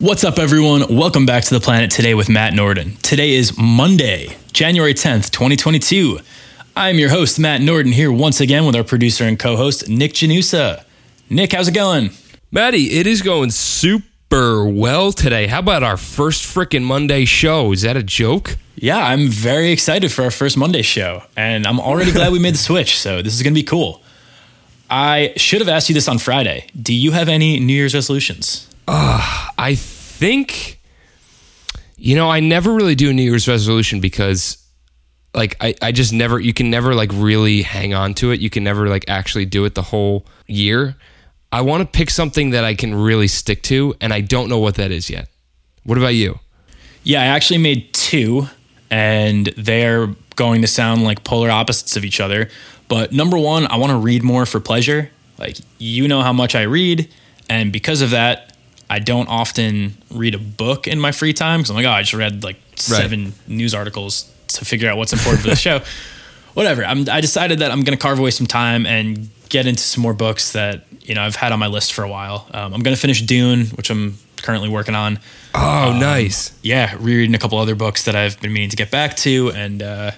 What's up, everyone? Welcome back to the planet today with Matt Norden. Today is Monday, January 10th, 2022. I'm your host, Matt Norden, here once again with our producer and co host, Nick Janusa. Nick, how's it going? Maddie, it is going super well today. How about our first freaking Monday show? Is that a joke? Yeah, I'm very excited for our first Monday show, and I'm already glad we made the switch, so this is going to be cool. I should have asked you this on Friday. Do you have any New Year's resolutions? Uh, I think, you know, I never really do a New Year's resolution because, like, I, I just never, you can never, like, really hang on to it. You can never, like, actually do it the whole year. I want to pick something that I can really stick to, and I don't know what that is yet. What about you? Yeah, I actually made two, and they're going to sound like polar opposites of each other. But number one, I want to read more for pleasure. Like, you know how much I read. And because of that, I don't often read a book in my free time because I'm like, oh, I just read like seven right. news articles to figure out what's important for the show. Whatever. I'm, I decided that I'm going to carve away some time and get into some more books that you know I've had on my list for a while. Um, I'm going to finish Dune, which I'm currently working on. Oh, um, nice. Yeah, rereading a couple other books that I've been meaning to get back to, and uh,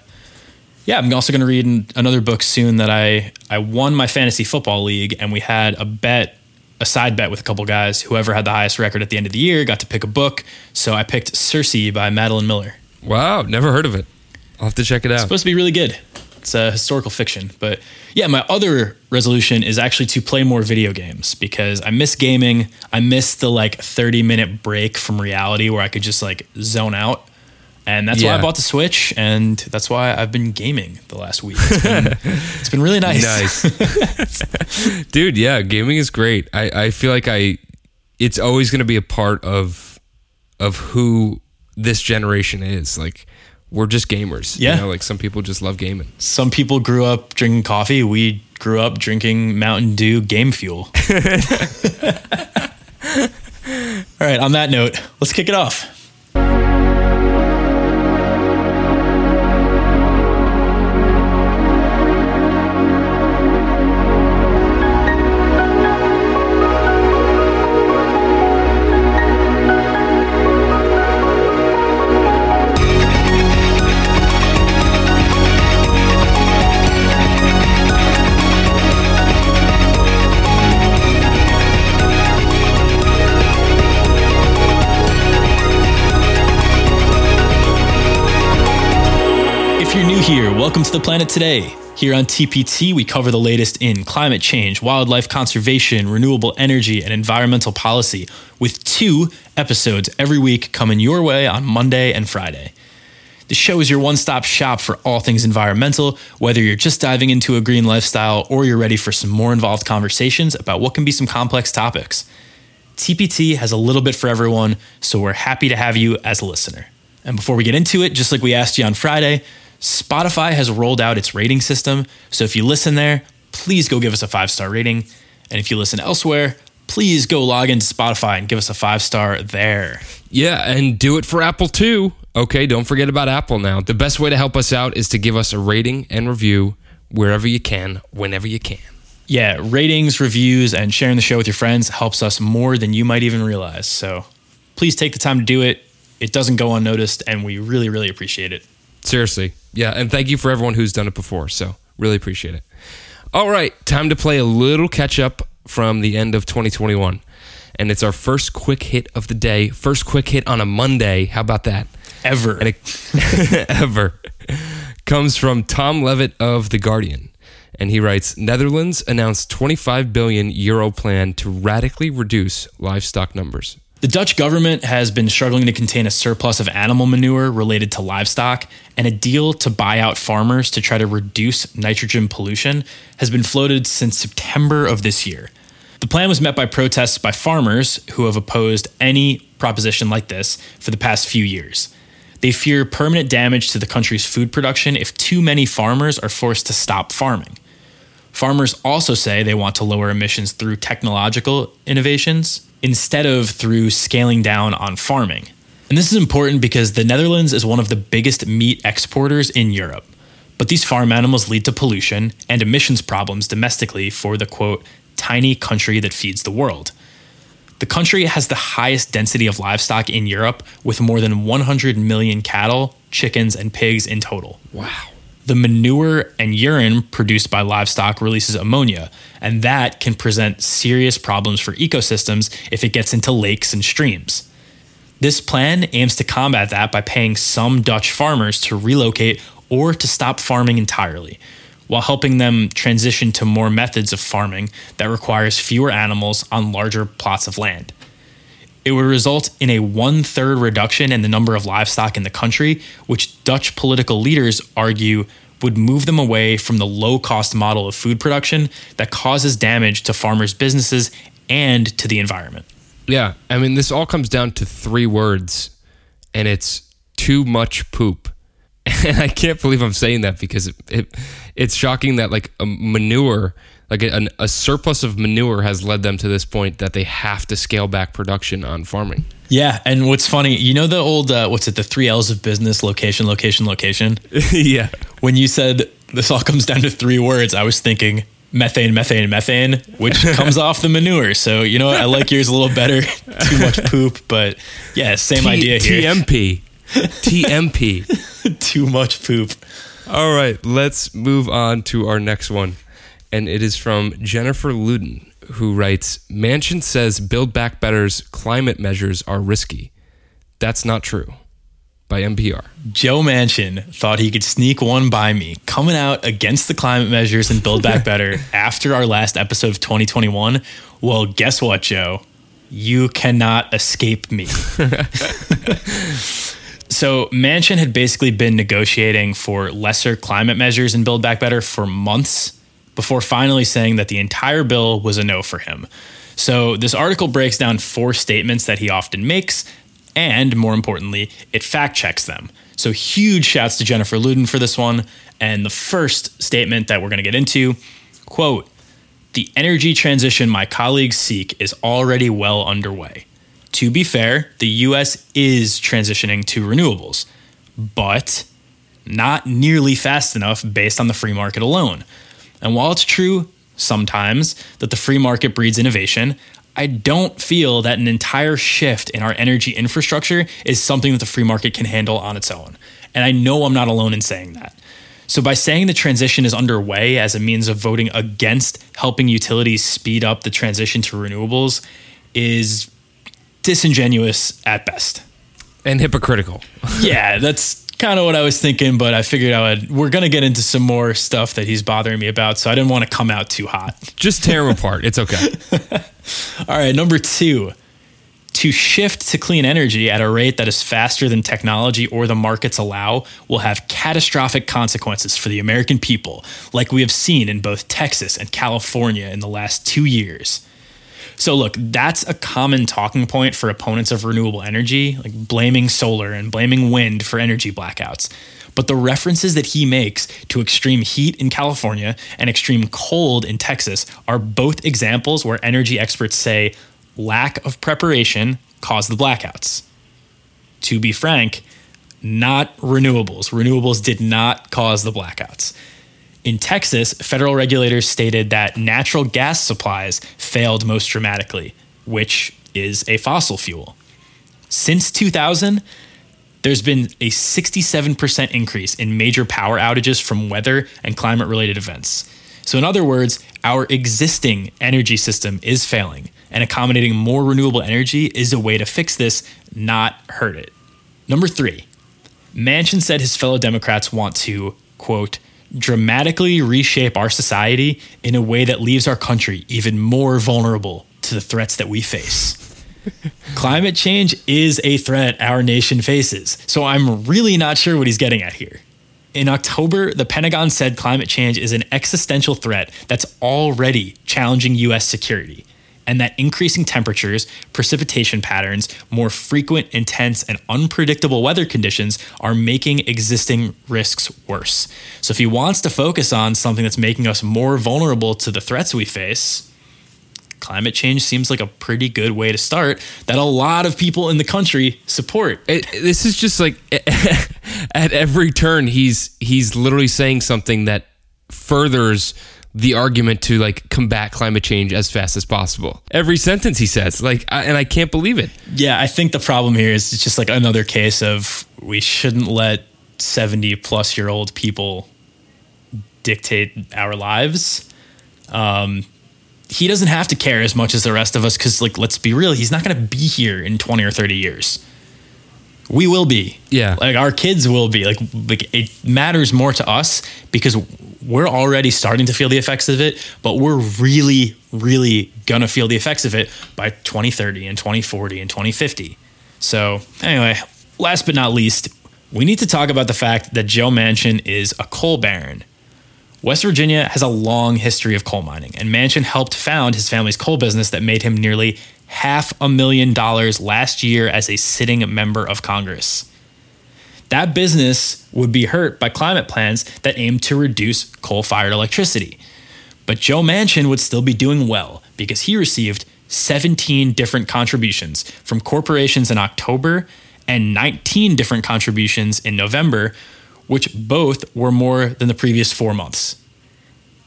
yeah, I'm also going to read another book soon that I I won my fantasy football league, and we had a bet a side bet with a couple guys. Whoever had the highest record at the end of the year got to pick a book. So I picked Circe by Madeline Miller. Wow, never heard of it. I'll have to check it out. It's supposed to be really good. It's a historical fiction. But yeah, my other resolution is actually to play more video games because I miss gaming. I miss the like 30 minute break from reality where I could just like zone out. And that's yeah. why I bought the Switch, and that's why I've been gaming the last week. It's been, it's been really nice. Nice, dude. Yeah, gaming is great. I, I feel like I, it's always going to be a part of, of who this generation is. Like, we're just gamers. Yeah, you know? like some people just love gaming. Some people grew up drinking coffee. We grew up drinking Mountain Dew Game Fuel. All right. On that note, let's kick it off. Welcome to the planet today. Here on TPT, we cover the latest in climate change, wildlife conservation, renewable energy, and environmental policy, with two episodes every week coming your way on Monday and Friday. The show is your one stop shop for all things environmental, whether you're just diving into a green lifestyle or you're ready for some more involved conversations about what can be some complex topics. TPT has a little bit for everyone, so we're happy to have you as a listener. And before we get into it, just like we asked you on Friday, Spotify has rolled out its rating system. So if you listen there, please go give us a five star rating. And if you listen elsewhere, please go log into Spotify and give us a five star there. Yeah, and do it for Apple too. Okay, don't forget about Apple now. The best way to help us out is to give us a rating and review wherever you can, whenever you can. Yeah, ratings, reviews, and sharing the show with your friends helps us more than you might even realize. So please take the time to do it. It doesn't go unnoticed, and we really, really appreciate it. Seriously. Yeah. And thank you for everyone who's done it before. So really appreciate it. All right. Time to play a little catch up from the end of 2021. And it's our first quick hit of the day. First quick hit on a Monday. How about that? Ever. It, ever. Comes from Tom Levitt of The Guardian. And he writes Netherlands announced 25 billion euro plan to radically reduce livestock numbers. The Dutch government has been struggling to contain a surplus of animal manure related to livestock, and a deal to buy out farmers to try to reduce nitrogen pollution has been floated since September of this year. The plan was met by protests by farmers who have opposed any proposition like this for the past few years. They fear permanent damage to the country's food production if too many farmers are forced to stop farming. Farmers also say they want to lower emissions through technological innovations instead of through scaling down on farming. And this is important because the Netherlands is one of the biggest meat exporters in Europe. But these farm animals lead to pollution and emissions problems domestically for the quote, tiny country that feeds the world. The country has the highest density of livestock in Europe, with more than 100 million cattle, chickens, and pigs in total. Wow. The manure and urine produced by livestock releases ammonia, and that can present serious problems for ecosystems if it gets into lakes and streams. This plan aims to combat that by paying some Dutch farmers to relocate or to stop farming entirely, while helping them transition to more methods of farming that requires fewer animals on larger plots of land. It would result in a one third reduction in the number of livestock in the country, which Dutch political leaders argue would move them away from the low cost model of food production that causes damage to farmers' businesses and to the environment. Yeah. I mean, this all comes down to three words, and it's too much poop. And I can't believe I'm saying that because it, it it's shocking that like a manure, like a, a surplus of manure has led them to this point that they have to scale back production on farming. Yeah, and what's funny, you know the old uh, what's it, the three L's of business: location, location, location. yeah. When you said this all comes down to three words, I was thinking methane, methane, methane, which comes off the manure. So you know, what? I like yours a little better. Too much poop, but yeah, same T- idea here. TMP. TMP. Too much poop. All right, let's move on to our next one. And it is from Jennifer Ludden, who writes Manchin says Build Back Better's climate measures are risky. That's not true. By NPR. Joe Manchin thought he could sneak one by me, coming out against the climate measures and Build Back Better after our last episode of 2021. Well, guess what, Joe? You cannot escape me. so, Manchin had basically been negotiating for lesser climate measures in Build Back Better for months before finally saying that the entire bill was a no for him. So, this article breaks down four statements that he often makes and more importantly, it fact checks them. So huge shouts to Jennifer Ludden for this one. And the first statement that we're going to get into, quote, the energy transition my colleagues seek is already well underway. To be fair, the US is transitioning to renewables, but not nearly fast enough based on the free market alone. And while it's true sometimes that the free market breeds innovation, I don't feel that an entire shift in our energy infrastructure is something that the free market can handle on its own. And I know I'm not alone in saying that. So, by saying the transition is underway as a means of voting against helping utilities speed up the transition to renewables is disingenuous at best. And hypocritical. yeah, that's kind of what I was thinking, but I figured I would. We're going to get into some more stuff that he's bothering me about, so I didn't want to come out too hot. Just tear him apart. It's okay. All right, number two. To shift to clean energy at a rate that is faster than technology or the markets allow will have catastrophic consequences for the American people, like we have seen in both Texas and California in the last two years. So, look, that's a common talking point for opponents of renewable energy, like blaming solar and blaming wind for energy blackouts. But the references that he makes to extreme heat in California and extreme cold in Texas are both examples where energy experts say lack of preparation caused the blackouts. To be frank, not renewables. Renewables did not cause the blackouts. In Texas, federal regulators stated that natural gas supplies failed most dramatically, which is a fossil fuel. Since 2000, there's been a 67% increase in major power outages from weather and climate related events. So, in other words, our existing energy system is failing, and accommodating more renewable energy is a way to fix this, not hurt it. Number three, Manchin said his fellow Democrats want to, quote, dramatically reshape our society in a way that leaves our country even more vulnerable to the threats that we face. Climate change is a threat our nation faces, so I'm really not sure what he's getting at here. In October, the Pentagon said climate change is an existential threat that's already challenging US security, and that increasing temperatures, precipitation patterns, more frequent, intense, and unpredictable weather conditions are making existing risks worse. So, if he wants to focus on something that's making us more vulnerable to the threats we face, climate change seems like a pretty good way to start that a lot of people in the country support. It, this is just like at every turn he's he's literally saying something that furthers the argument to like combat climate change as fast as possible. Every sentence he says, like, I, and I can't believe it. Yeah, I think the problem here is it's just like another case of we shouldn't let 70 plus year old people dictate our lives. Um, he doesn't have to care as much as the rest of us because, like, let's be real, he's not going to be here in 20 or 30 years. We will be. Yeah. Like, our kids will be. Like, like it matters more to us because we're already starting to feel the effects of it, but we're really, really going to feel the effects of it by 2030 and 2040 and 2050. So, anyway, last but not least, we need to talk about the fact that Joe Manchin is a coal baron. West Virginia has a long history of coal mining, and Manchin helped found his family's coal business that made him nearly half a million dollars last year as a sitting member of Congress. That business would be hurt by climate plans that aim to reduce coal fired electricity. But Joe Manchin would still be doing well because he received 17 different contributions from corporations in October and 19 different contributions in November, which both were more than the previous four months.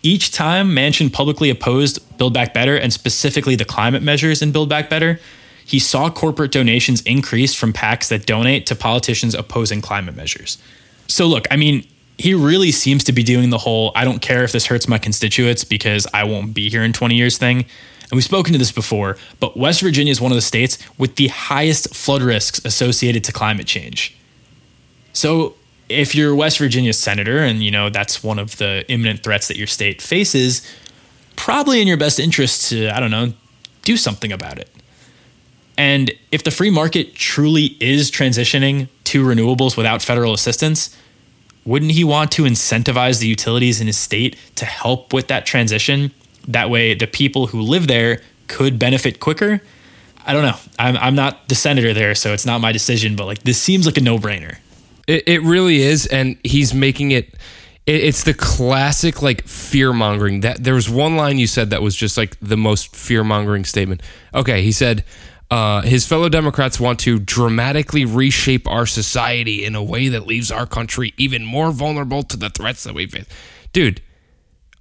Each time Manchin publicly opposed Build Back Better and specifically the climate measures in Build Back Better, he saw corporate donations increase from PACs that donate to politicians opposing climate measures. So, look, I mean, he really seems to be doing the whole I don't care if this hurts my constituents because I won't be here in 20 years thing. And we've spoken to this before, but West Virginia is one of the states with the highest flood risks associated to climate change. So, if you're a West Virginia senator and you know that's one of the imminent threats that your state faces, probably in your best interest to I don't know, do something about it. And if the free market truly is transitioning to renewables without federal assistance, wouldn't he want to incentivize the utilities in his state to help with that transition? That way, the people who live there could benefit quicker. I don't know. I'm, I'm not the senator there, so it's not my decision, but like this seems like a no brainer. It, it really is, and he's making it. it it's the classic like fear mongering. That there was one line you said that was just like the most fear mongering statement. Okay, he said. Uh, his fellow Democrats want to dramatically reshape our society in a way that leaves our country even more vulnerable to the threats that we face. Dude,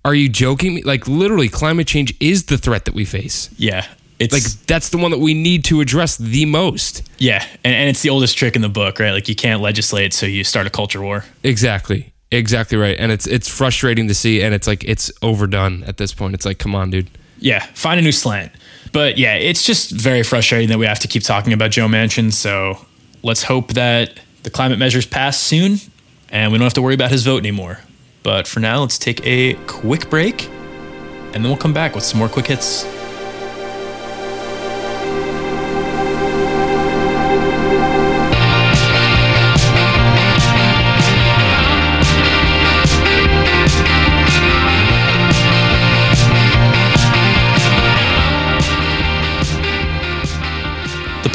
are you joking me? Like, literally, climate change is the threat that we face. Yeah. It's Like, that's the one that we need to address the most. yeah, and, and it's the oldest trick in the book, right? Like you can't legislate, so you start a culture war. Exactly. Exactly right. And it's it's frustrating to see and it's like it's overdone at this point. It's like, come on, dude. Yeah, find a new slant. But yeah, it's just very frustrating that we have to keep talking about Joe Manchin. So let's hope that the climate measures pass soon and we don't have to worry about his vote anymore. But for now, let's take a quick break and then we'll come back with some more quick hits.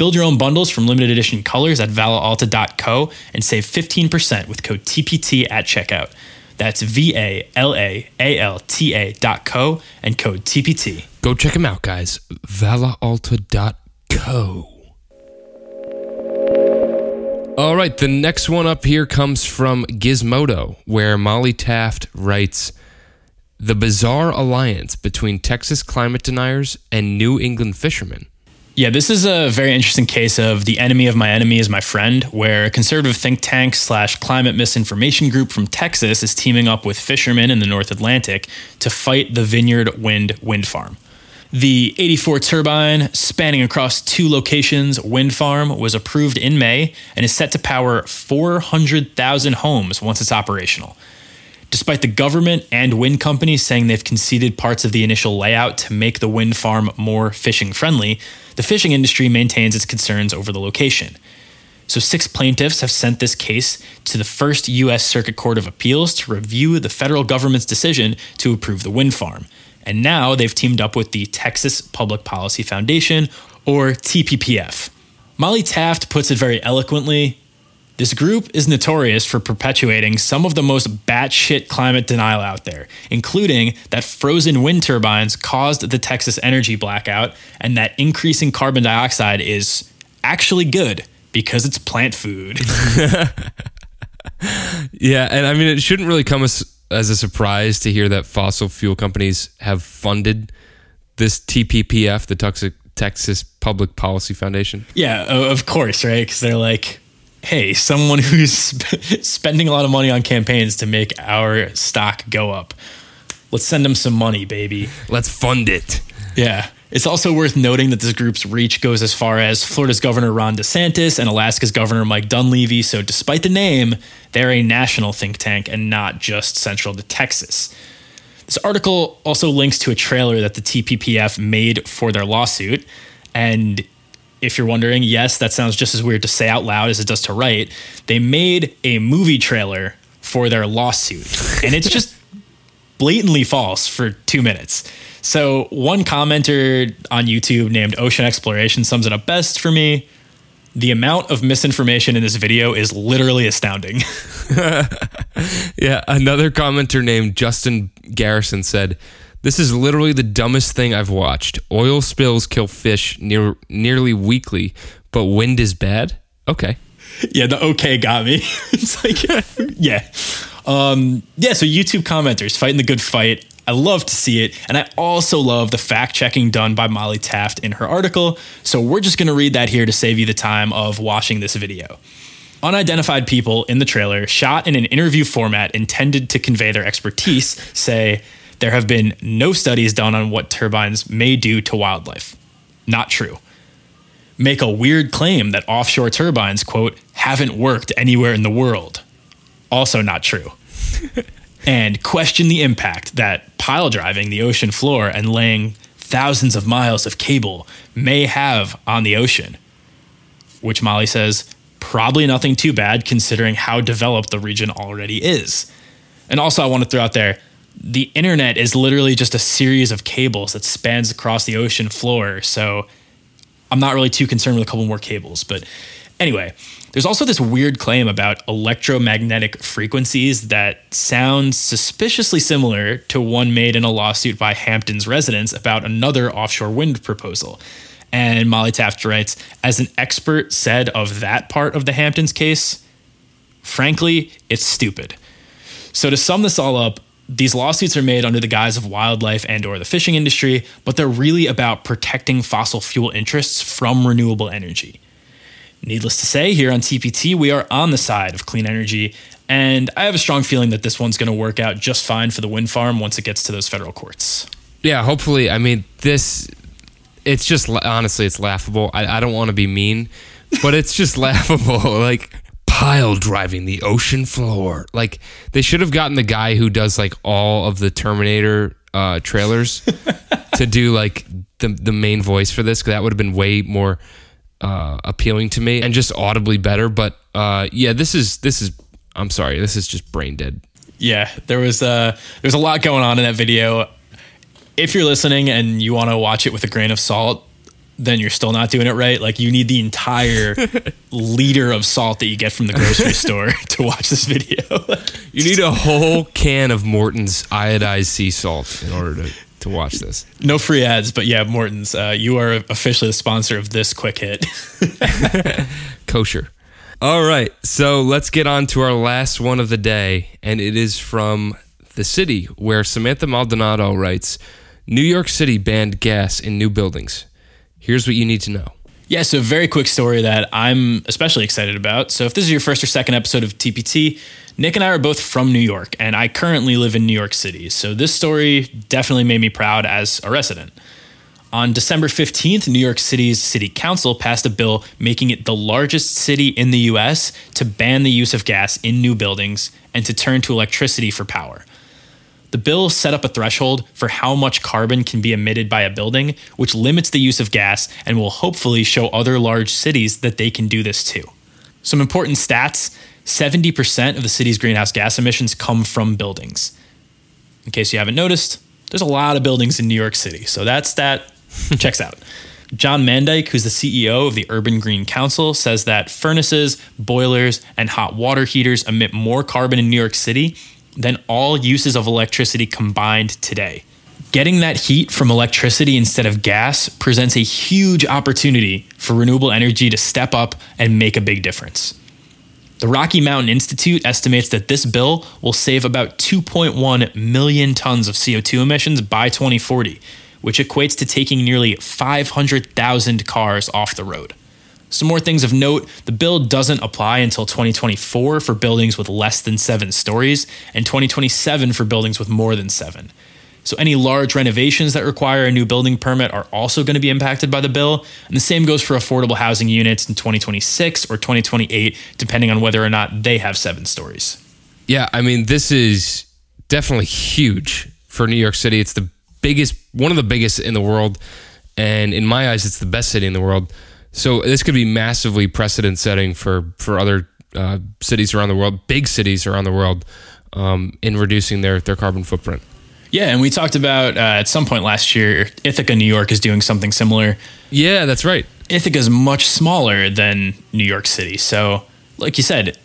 Build your own bundles from limited edition colors at valaalta.co and save 15% with code TPT at checkout. That's V A L A A L T A dot co and code TPT. Go check them out, guys. Valaalta.co. All right, the next one up here comes from Gizmodo, where Molly Taft writes The bizarre alliance between Texas climate deniers and New England fishermen. Yeah, this is a very interesting case of the enemy of my enemy is my friend, where a conservative think tank slash climate misinformation group from Texas is teaming up with fishermen in the North Atlantic to fight the Vineyard Wind wind farm. The 84 turbine, spanning across two locations, wind farm was approved in May and is set to power 400,000 homes once it's operational. Despite the government and wind companies saying they've conceded parts of the initial layout to make the wind farm more fishing friendly, the fishing industry maintains its concerns over the location. So, six plaintiffs have sent this case to the first U.S. Circuit Court of Appeals to review the federal government's decision to approve the wind farm. And now they've teamed up with the Texas Public Policy Foundation, or TPPF. Molly Taft puts it very eloquently. This group is notorious for perpetuating some of the most batshit climate denial out there, including that frozen wind turbines caused the Texas energy blackout and that increasing carbon dioxide is actually good because it's plant food. yeah, and I mean, it shouldn't really come as, as a surprise to hear that fossil fuel companies have funded this TPPF, the Texas, Texas Public Policy Foundation. Yeah, of course, right? Because they're like, hey, someone who's sp- spending a lot of money on campaigns to make our stock go up. Let's send them some money, baby. Let's fund it. Yeah. It's also worth noting that this group's reach goes as far as Florida's Governor Ron DeSantis and Alaska's Governor Mike Dunleavy. So, despite the name, they're a national think tank and not just central to Texas. This article also links to a trailer that the TPPF made for their lawsuit. And if you're wondering, yes, that sounds just as weird to say out loud as it does to write. They made a movie trailer for their lawsuit, and it's just blatantly false for two minutes. So one commenter on YouTube named Ocean Exploration sums it up best for me. The amount of misinformation in this video is literally astounding. yeah, another commenter named Justin Garrison said, "This is literally the dumbest thing I've watched. Oil spills kill fish near, nearly weekly, but wind is bad." Okay. Yeah, the okay got me. it's like yeah. Um, yeah, so YouTube commenters fighting the good fight. I love to see it. And I also love the fact checking done by Molly Taft in her article. So we're just going to read that here to save you the time of watching this video. Unidentified people in the trailer, shot in an interview format intended to convey their expertise, say there have been no studies done on what turbines may do to wildlife. Not true. Make a weird claim that offshore turbines, quote, haven't worked anywhere in the world. Also not true. and question the impact that pile driving the ocean floor and laying thousands of miles of cable may have on the ocean. Which Molly says, probably nothing too bad considering how developed the region already is. And also, I want to throw out there the internet is literally just a series of cables that spans across the ocean floor. So I'm not really too concerned with a couple more cables. But anyway, there's also this weird claim about electromagnetic frequencies that sounds suspiciously similar to one made in a lawsuit by Hampton's residents about another offshore wind proposal. And Molly Taft writes, as an expert said of that part of the Hamptons case, frankly, it's stupid. So to sum this all up, these lawsuits are made under the guise of wildlife and or the fishing industry, but they're really about protecting fossil fuel interests from renewable energy. Needless to say, here on TPT, we are on the side of clean energy, and I have a strong feeling that this one's going to work out just fine for the wind farm once it gets to those federal courts. Yeah, hopefully. I mean, this, it's just, honestly, it's laughable. I, I don't want to be mean, but it's just laughable. Like, pile driving the ocean floor. Like, they should have gotten the guy who does, like, all of the Terminator uh, trailers to do, like, the, the main voice for this, that would have been way more uh, appealing to me and just audibly better. But uh, yeah, this is this is I'm sorry, this is just brain dead. Yeah, there was uh, there's a lot going on in that video. If you're listening and you want to watch it with a grain of salt, then you're still not doing it right. Like you need the entire liter of salt that you get from the grocery store to watch this video. you need a whole can of Morton's iodized sea salt in order to to watch this. No free ads, but yeah, Morton's, uh, you are officially the sponsor of this quick hit. Kosher. All right, so let's get on to our last one of the day, and it is from the city where Samantha Maldonado writes New York City banned gas in new buildings. Here's what you need to know. Yeah, so very quick story that I'm especially excited about. So if this is your first or second episode of TPT, Nick and I are both from New York, and I currently live in New York City. So this story definitely made me proud as a resident. On December 15th, New York City's City Council passed a bill making it the largest city in the US to ban the use of gas in new buildings and to turn to electricity for power. The bill set up a threshold for how much carbon can be emitted by a building, which limits the use of gas and will hopefully show other large cities that they can do this too. Some important stats 70% of the city's greenhouse gas emissions come from buildings. In case you haven't noticed, there's a lot of buildings in New York City, so that stat checks out. John Mandyck, who's the CEO of the Urban Green Council, says that furnaces, boilers, and hot water heaters emit more carbon in New York City than all uses of electricity combined today. Getting that heat from electricity instead of gas presents a huge opportunity for renewable energy to step up and make a big difference. The Rocky Mountain Institute estimates that this bill will save about 2.1 million tons of CO2 emissions by 2040, which equates to taking nearly 500,000 cars off the road. Some more things of note the bill doesn't apply until 2024 for buildings with less than seven stories and 2027 for buildings with more than seven. So, any large renovations that require a new building permit are also going to be impacted by the bill. And the same goes for affordable housing units in 2026 or 2028, depending on whether or not they have seven stories. Yeah, I mean, this is definitely huge for New York City. It's the biggest, one of the biggest in the world. And in my eyes, it's the best city in the world. So this could be massively precedent setting for, for other uh, cities around the world, big cities around the world, um, in reducing their, their carbon footprint. Yeah, and we talked about uh, at some point last year, Ithaca, New York is doing something similar. Yeah, that's right. Ithaca is much smaller than New York City. So, like you said,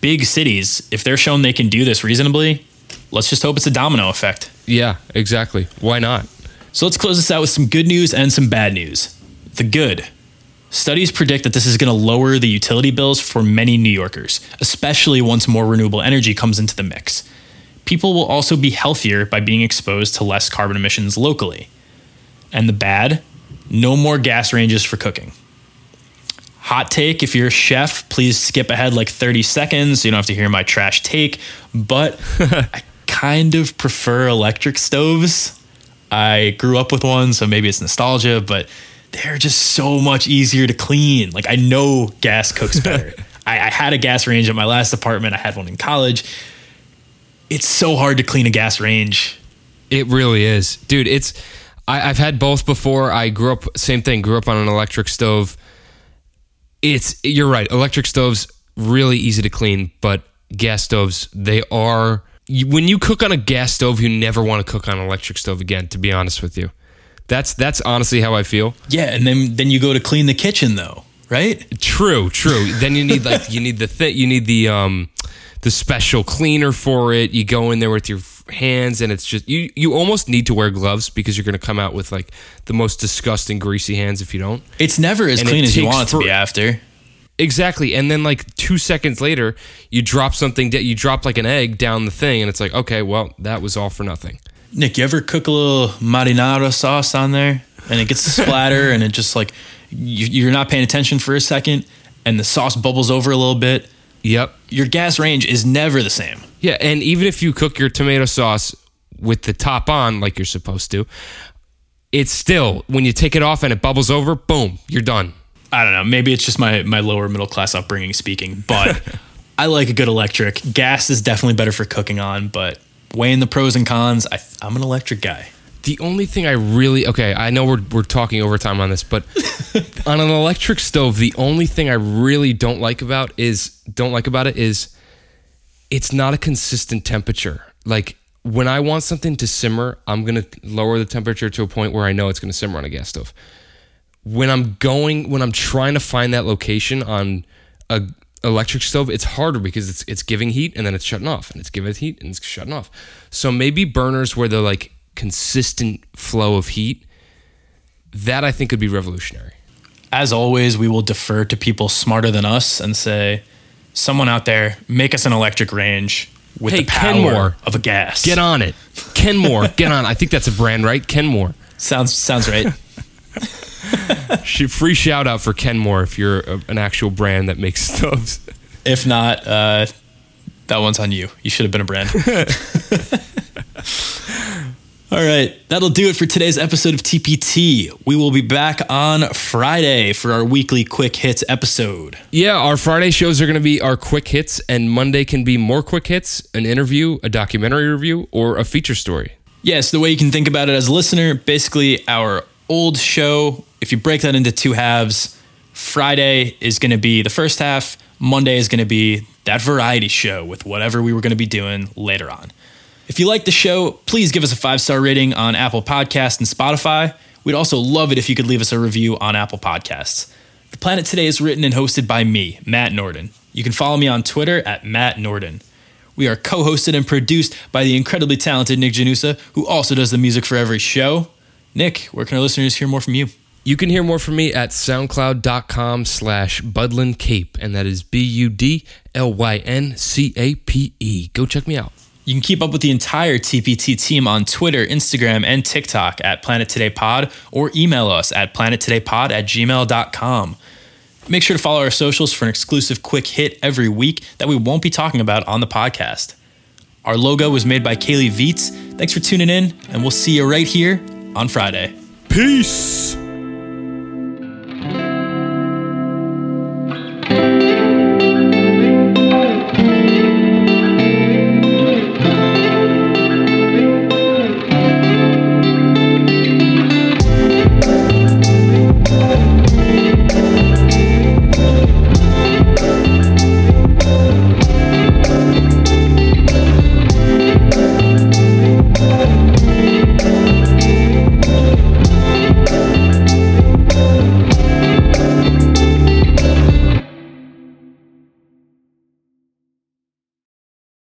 big cities, if they're shown they can do this reasonably, let's just hope it's a domino effect. Yeah, exactly. Why not? So, let's close this out with some good news and some bad news. The good. Studies predict that this is going to lower the utility bills for many New Yorkers, especially once more renewable energy comes into the mix people will also be healthier by being exposed to less carbon emissions locally. And the bad, no more gas ranges for cooking. Hot take if you're a chef, please skip ahead like 30 seconds. You don't have to hear my trash take, but I kind of prefer electric stoves. I grew up with one, so maybe it's nostalgia, but they're just so much easier to clean. Like, I know gas cooks better. I, I had a gas range at my last apartment, I had one in college it's so hard to clean a gas range. It really is, dude. It's I, have had both before. I grew up same thing. Grew up on an electric stove. It's you're right. Electric stoves really easy to clean, but gas stoves they are. When you cook on a gas stove, you never want to cook on an electric stove again. To be honest with you, that's that's honestly how I feel. Yeah, and then then you go to clean the kitchen though, right? True, true. then you need like you need the th- you need the um the special cleaner for it. You go in there with your hands and it's just you you almost need to wear gloves because you're going to come out with like the most disgusting greasy hands if you don't. It's never as and clean as you want it to be after. Exactly. And then like 2 seconds later, you drop something that you drop like an egg down the thing and it's like, "Okay, well, that was all for nothing." Nick, you ever cook a little marinara sauce on there and it gets a splatter and it just like you're not paying attention for a second and the sauce bubbles over a little bit Yep. Your gas range is never the same. Yeah, and even if you cook your tomato sauce with the top on like you're supposed to, it's still when you take it off and it bubbles over, boom, you're done. I don't know. Maybe it's just my my lower middle class upbringing speaking, but I like a good electric. Gas is definitely better for cooking on, but weighing the pros and cons, I, I'm an electric guy. The only thing I really okay, I know we're we're talking overtime on this, but on an electric stove, the only thing I really don't like about is don't like about it is it's not a consistent temperature. Like when I want something to simmer, I'm gonna lower the temperature to a point where I know it's gonna simmer on a gas stove. When I'm going, when I'm trying to find that location on a electric stove, it's harder because it's it's giving heat and then it's shutting off, and it's giving heat and it's shutting off. So maybe burners where they're like consistent flow of heat, that I think could be revolutionary. As always, we will defer to people smarter than us and say, someone out there, make us an electric range with hey, the power Kenmore, of a gas. Get on it. Kenmore, get on. I think that's a brand, right? Kenmore. Sounds sounds right. Free shout out for Kenmore if you're a, an actual brand that makes stoves. If not, uh, that one's on you. You should have been a brand. All right, that'll do it for today's episode of TPT. We will be back on Friday for our weekly quick hits episode. Yeah, our Friday shows are going to be our quick hits, and Monday can be more quick hits, an interview, a documentary review, or a feature story. Yes, the way you can think about it as a listener, basically our old show, if you break that into two halves, Friday is going to be the first half, Monday is going to be that variety show with whatever we were going to be doing later on. If you like the show, please give us a five star rating on Apple Podcasts and Spotify. We'd also love it if you could leave us a review on Apple Podcasts. The Planet Today is written and hosted by me, Matt Norden. You can follow me on Twitter at Matt Norden. We are co hosted and produced by the incredibly talented Nick Janusa, who also does the music for every show. Nick, where can our listeners hear more from you? You can hear more from me at soundcloud.com slash Budlyn Cape, and that is B U D L Y N C A P E. Go check me out. You can keep up with the entire TPT team on Twitter, Instagram, and TikTok at Planet Today Pod or email us at planettodaypod at gmail.com. Make sure to follow our socials for an exclusive quick hit every week that we won't be talking about on the podcast. Our logo was made by Kaylee Viets. Thanks for tuning in, and we'll see you right here on Friday. Peace.